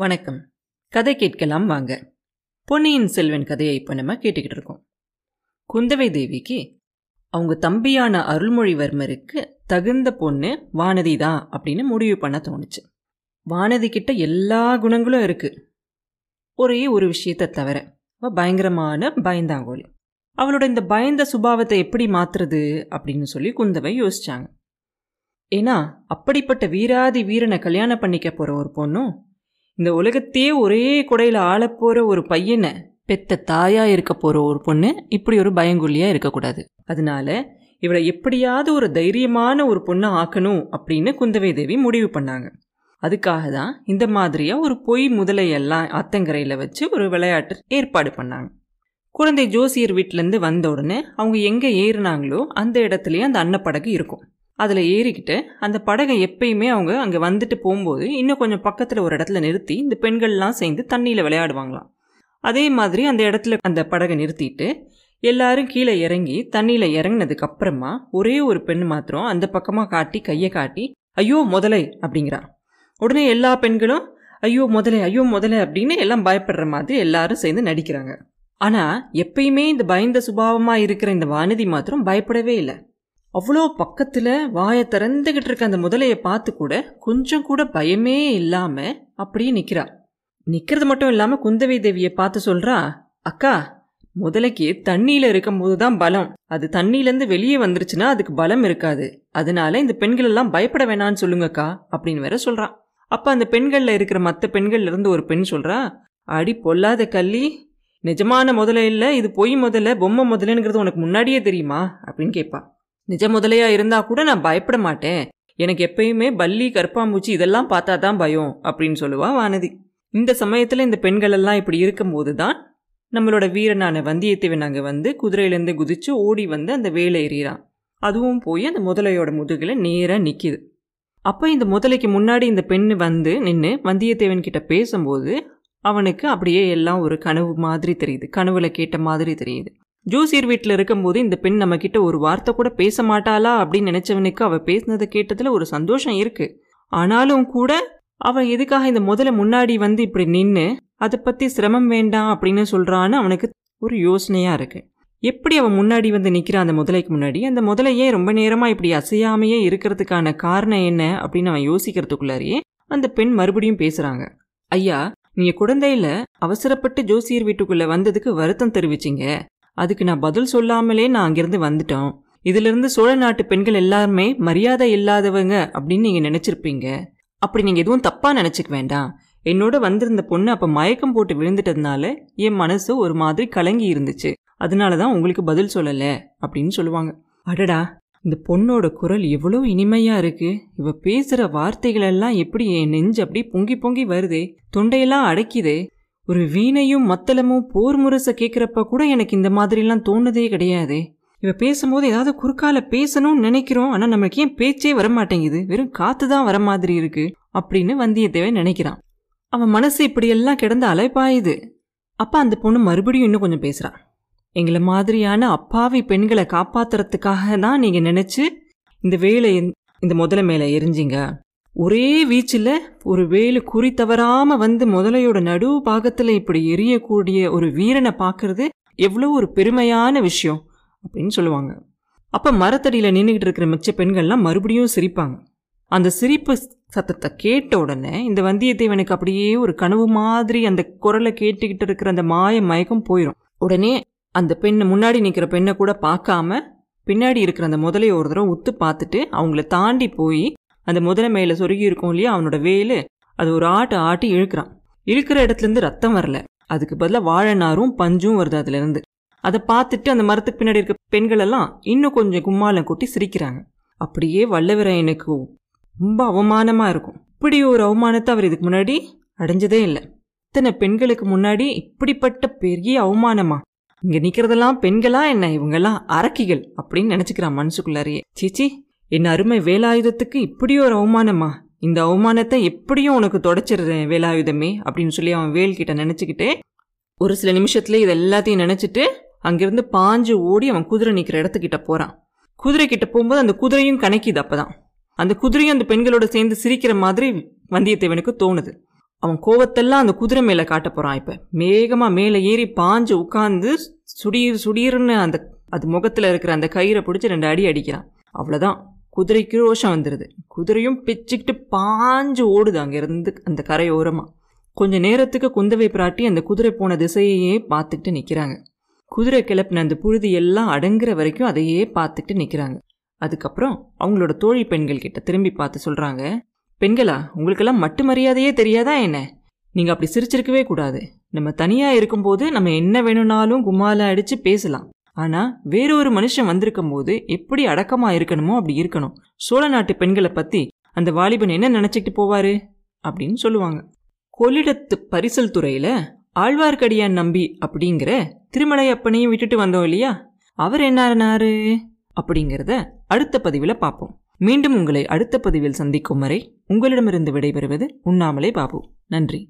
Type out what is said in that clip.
வணக்கம். கதை கேட்கலாம் வாங்க. பொன்னியின் செல்வன் கதையை இப்போ நம்ம கேட்டுக்கிட்டு இருக்கோம். குந்தவை தேவிக்கு அவங்க தம்பியான அருள்மொழிவர்மருக்கு தகுந்த பொண்ணு வானதி தான் அப்படின்னு முடிவு பண்ண தோணுச்சு. வானதி கிட்ட எல்லா குணங்களும் இருக்கு. ஒரே ஒரு விஷயத்தை தவிர அவ பயங்கரமான பயந்தாங்கோலி. அவளோட இந்த பயந்த சுபாவத்தை எப்படி மாத்துறது அப்படின்னு சொல்லி குந்தவை யோசிச்சாங்க. ஏன்னா அப்படிப்பட்ட வீராதி வீரனை கல்யாணம் பண்ணிக்க போகிற ஒரு பொண்ணும் இந்த உலகத்தையே ஒரே குடையில் ஆளப்போகிற ஒரு பையனை பெத்த தாயா இருக்க போகிற ஒரு பொண்ணு இப்படி ஒரு பயங்குள்ளியாக இருக்கக்கூடாது. அதனால இவளை எப்படியாவது ஒரு தைரியமான ஒரு பொண்ணை ஆக்கணும் அப்படின்னு குந்தவை தேவி முடிவு பண்ணாங்க. அதுக்காக தான் இந்த மாதிரியாக ஒரு பொய் முதலையெல்லாம் அத்தங்கரையில் வச்சு ஒரு விளையாட்டு ஏற்பாடு பண்ணாங்க. குழந்தை ஜோசியர் வீட்டிலேருந்து வந்த உடனே அவங்க எங்கே ஏறினாங்களோ அந்த இடத்துலையே அந்த அன்னப்படகு இருக்கும். அதில் ஏறிக்கிட்டு அந்த படகை எப்பயுமே அவங்க அங்கே வந்துட்டு போகும்போது இன்னும் கொஞ்சம் பக்கத்தில் ஒரு இடத்துல நிறுத்தி இந்த பெண்கள்லாம் சேர்ந்து தண்ணியில் விளையாடுவாங்களாம். அதே மாதிரி அந்த இடத்துல அந்த படகை நிறுத்திட்டு எல்லாரும் கீழே இறங்கி தண்ணியில் இறங்கினதுக்கு அப்புறமா ஒரே ஒரு பெண் மாத்திரம் அந்த பக்கமாக காட்டி கையை காட்டி ஐயோ முதலை! அப்படிங்கிறா. உடனே எல்லா பெண்களும் ஐயோ முதலை ஐயோ முதலை! அப்படின்னு எல்லாம் பயப்படுற மாதிரி எல்லாரும் சேர்ந்து நடிக்கிறாங்க. ஆனால் எப்பயுமே இந்த பயந்த சுபாவமாக இருக்கிற இந்த வானதி மாத்திரம் பயப்படவே இல்லை. அவ்வளோ பக்கத்தில் வாயை திறந்துகிட்டு இருக்க அந்த முதலையை பார்த்து கூட கொஞ்சம் கூட பயமே இல்லாமல் அப்படியே நிற்கிறா நிற்கிறது மட்டும் இல்லாமல் குந்தவை தேவியை பார்த்து சொல்கிறா அக்கா முதலைக்கு தண்ணியில் இருக்கும்போது தான் பலம். அது தண்ணியிலேருந்து வெளியே வந்துருச்சுன்னா அதுக்கு பலம் இருக்காது. அதனால இந்த பெண்கள் எல்லாம் பயப்பட வேணான்னு சொல்லுங்கக்கா அப்படின்னு வேற சொல்கிறான் அப்போ அந்த பெண்களில் இருக்கிற மற்ற பெண்கள்ல இருந்து ஒரு பெண் சொல்கிறா அடி பொல்லாத கள்ளி நிஜமான முதல்ல இல்லை இது பொய் முதல்ல பொம்மை முதலேங்கிறது உனக்கு முன்னாடியே தெரியுமா? அப்படின்னு கேட்பா நிஜ முதலையா இருந்தா கூட நான் பயப்பட மாட்டேன். எனக்கு எப்பயுமே பல்லி கருப்பாம்பூச்சி இதெல்லாம் பார்த்தா தான் பயம் அப்படின்னு சொல்லுவா வானதி. இந்த சமயத்தில் இந்த பெண்கள் எல்லாம் இப்படி இருக்கும்போது தான் நம்மளோட வீரனான வந்தியத்தேவன் அங்கே வந்து குதிரையிலேருந்து குதிச்சு ஓடி வந்து அந்த வேலை எறிகிறான் அதுவும் போய் அந்த முதலையோட முதுகில் நேராக நிற்கிது அப்போ இந்த முதலைக்கு முன்னாடி இந்த பெண்ணு வந்து நின்று வந்தியத்தேவன் கிட்ட பேசும்போது அவனுக்கு அப்படியே எல்லாம் ஒரு கனவு மாதிரி தெரியுது. கனவுல கேட்ட மாதிரி தெரியுது. ஜோசியர் வீட்டில் இருக்கும்போது இந்த பெண் நம்ம கிட்ட ஒரு வார்த்தை கூட பேச மாட்டாளா அப்படின்னு நினைச்சவனுக்கு அவள் பேசினதை கேட்டதில் ஒரு சந்தோஷம் இருக்கு. ஆனாலும் கூட அவன் எதுக்காக இந்த முதல்ல முன்னாடி வந்து இப்படி நின்று அதை பற்றி சிரமம் வேண்டாம் அப்படின்னு சொல்கிறான்னு அவனுக்கு ஒரு யோசனையாக இருக்கு. எப்படி அவன் முன்னாடி வந்து நிற்கிறான் அந்த முதலைக்கு முன்னாடி? அந்த முதலையே ரொம்ப நேரமாக இப்படி அசையாமையே இருக்கிறதுக்கான காரணம் என்ன அப்படின்னு அவன் யோசிக்கிறதுக்குள்ளாரியே அந்த பெண் மறுபடியும் பேசுகிறாங்க ஐயா நீங்கள் குழந்தையில அவசரப்பட்டு ஜோசியர் வீட்டுக்குள்ளே வந்ததுக்கு வருத்தம் தெரிவிச்சிங்க. அதுக்கு நான் பதில் சொல்லாமலே நான் அங்கிருந்து வந்துட்டோம். இதிலிருந்து சோழ நாட்டு பெண்கள் எல்லாருமே மரியாதை இல்லாதவங்க அப்படின்னு நீங்கள் நினச்சிருப்பீங்க. அப்படி நீங்கள் எதுவும் தப்பாக நினச்சிக்க வேண்டாம். என்னோட வந்திருந்த பொண்ணு அப்போ மயக்கம் போட்டு விழுந்துட்டதுனால என் மனசு ஒரு மாதிரி கலங்கி இருந்துச்சு. அதனால தான் உங்களுக்கு பதில் சொல்லலை அப்படின்னு சொல்லுவாங்க. அடடா இந்த பொண்ணோட குரல் எவ்வளோ இனிமையாக இருக்குது இவ பேசுகிற வார்த்தைகளெல்லாம் எப்படி என் நெஞ்சு அப்படி பொங்கி பொங்கி வருதே. தொண்டையெல்லாம் அடைக்குதே. ஒரு வீணையும் மத்தளமும் போர் முரச கேட்குறப்ப கூட எனக்கு இந்த மாதிரிலாம் தோணுதே கிடையாது. இவ பேசும்போது ஏதாவது குறுக்கால பேசணும்னு நினைக்கிறோம் ஆனால் நமக்கு ஏன் பேச்சே வரமாட்டேங்குது? வெறும் காத்து தான் வர மாதிரி இருக்கு அப்படின்னு வந்தியத்தேவன் நினைக்கிறான். அவன் மனசு இப்படியெல்லாம் கிடந்து அலைப்பாயுது அப்பா அந்த பொண்ணு மறுபடியும் இன்னும் கொஞ்சம் பேசுறான் எங்களை மாதிரியான அப்பாவி பெண்களை காப்பாத்துறதுக்காக தான் நீங்க நினைச்சு இந்த வேலை இந்த முதல மேல எரிஞ்சிங்க? ஒரே வீச்சில் ஒரு வேலு குறி தவறாமல் வந்து முதலையோட நடுவு பாகத்தில் இப்படி எரியக்கூடிய ஒரு வீரனை பார்க்கறது எவ்வளோ ஒரு பெருமையான விஷயம் அப்படின்னு சொல்லுவாங்க. அப்போ மரத்தடியில் நின்றுக்கிட்டு இருக்கிற மிச்ச பெண்கள்லாம் மறுபடியும் சிரிப்பாங்க. அந்த சிரிப்பு சத்தத்தை கேட்ட உடனே இந்த வந்தியத்தேவனுக்கு அப்படியே ஒரு கனவு மாதிரி அந்த குரலை கேட்டுக்கிட்டு இருக்கிற அந்த மாய மயக்கம் போயிடும் உடனே அந்த பெண்ணை முன்னாடி நிற்கிற பெண்ணை கூட பார்க்காம பின்னாடி இருக்கிற அந்த முதலையை ஒரு தடவை உத்து பார்த்துட்டு அவங்கள தாண்டி போய் அந்த முதலை மேலே சொருகி இருக்கும் இல்லையா அவனோட வேலு அது ஒரு ஆட்டு ஆட்டி இழுக்கிறான். இழுக்கிற இடத்துல இருந்து ரத்தம் வரல. அதுக்கு பதிலாக வாழைநாரும் பஞ்சும் வருது அதுல இருந்து அதை பார்த்துட்டு அந்த மரத்துக்கு பின்னாடி இருக்க பெண்கள் எல்லாம் இன்னும் கொஞ்சம் கும்மாலம் கொட்டி சிரிக்கிறாங்க. அப்படியே வல்லவரையனுக்கு ரொம்ப அவமானமா இருக்கும். இப்படி ஒரு அவமானத்தை அவர் இதுக்கு முன்னாடி அடைஞ்சதே இல்லை. இத்தனை பெண்களுக்கு முன்னாடி இப்படிப்பட்ட பெரிய அவமானமா? இங்க நிக்கிறதெல்லாம் பெண்களா என்ன? இவங்கெல்லாம் அரக்கிகள் அப்படின்னு நினைச்சுக்கிறான் மனசுக்குள்ளாரியே. சீச்சி என் அருமை வேலாயுதத்துக்கு இப்படியோ ஒரு அவமானமா? இந்த அவமானத்தை எப்படியும் உனக்கு தொடச்சிடுறேன் வேலாயுதமே அப்படின்னு சொல்லி அவன் வேல் கிட்ட ஒரு சில நிமிஷத்துல இது எல்லாத்தையும் நினச்சிட்டு அங்கிருந்து பாஞ்சு ஓடி அவன் குதிரை நிற்கிற இடத்துக்கிட்ட போகிறான் குதிரை கிட்ட போகும்போது அந்த குதிரையும் கணக்கிது அப்பதான். அந்த குதிரையும் அந்த பெண்களோட சேர்ந்து சிரிக்கிற மாதிரி வந்தியத்தேவனுக்கு தோணுது. அவன் கோவத்தெல்லாம் அந்த குதிரை மேலே காட்ட போகிறான் இப்போ. வேகமாக மேலே ஏறி பாஞ்சு உட்காந்து சுடீர் சுடீர்னு அந்த அது முகத்தில் இருக்கிற அந்த கயிறை பிடிச்சி ரெண்டு அடி அடிக்கிறான். அவ்வளோதான் குதிரைக்கு ரோஷம் வந்துடுது குதிரையும் பிச்சுக்கிட்டு பாஞ்சு ஓடுது அங்கேருந்து அந்த கரையோரமாக கொஞ்ச நேரத்துக்கு குந்தவை பிராட்டி அந்த குதிரை போன திசையையே பார்த்துக்கிட்டு நிற்கிறாங்க குதிரை கிளப்பின அந்த புழுதி எல்லாம் அடங்குற வரைக்கும் அதையே பார்த்துக்கிட்டு நிற்கிறாங்க அதுக்கப்புறம் அவங்களோட தோழி பெண்கள் கிட்ட திரும்பி பார்த்து சொல்கிறாங்க பெண்களா உங்களுக்கெல்லாம் மட்டு மரியாதையே தெரியாதா என்ன? நீங்கள் அப்படி சிரிச்சிருக்கவே கூடாது. நம்ம தனியாக இருக்கும்போது நம்ம என்ன வேணும்னாலும் கும்மால அடித்து பேசலாம். ஆனால் வேறொரு மனுஷன் வந்திருக்கும் போது எப்படி அடக்கமாக இருக்கணுமோ அப்படி இருக்கணும். சோழ நாட்டு பெண்களை பற்றி அந்த வாலிபன் என்ன நினச்சிக்கிட்டு போவாரு? அப்படின்னு சொல்லுவாங்க. கொள்ளிடத்து பரிசல் துறையில் ஆழ்வார்க்கடியான் நம்பி அப்படிங்கிற திருமலையப்பனையும் விட்டுட்டு வந்தோம் இல்லையா? அவர் என்னாருனாரு அப்படிங்கிறத அடுத்த பதிவில் பார்ப்போம். மீண்டும் உங்களை அடுத்த பதிவில் சந்திக்கும் வரை உங்களிடமிருந்து விடைபெறுவது உண்ணாமலே பாபு. நன்றி.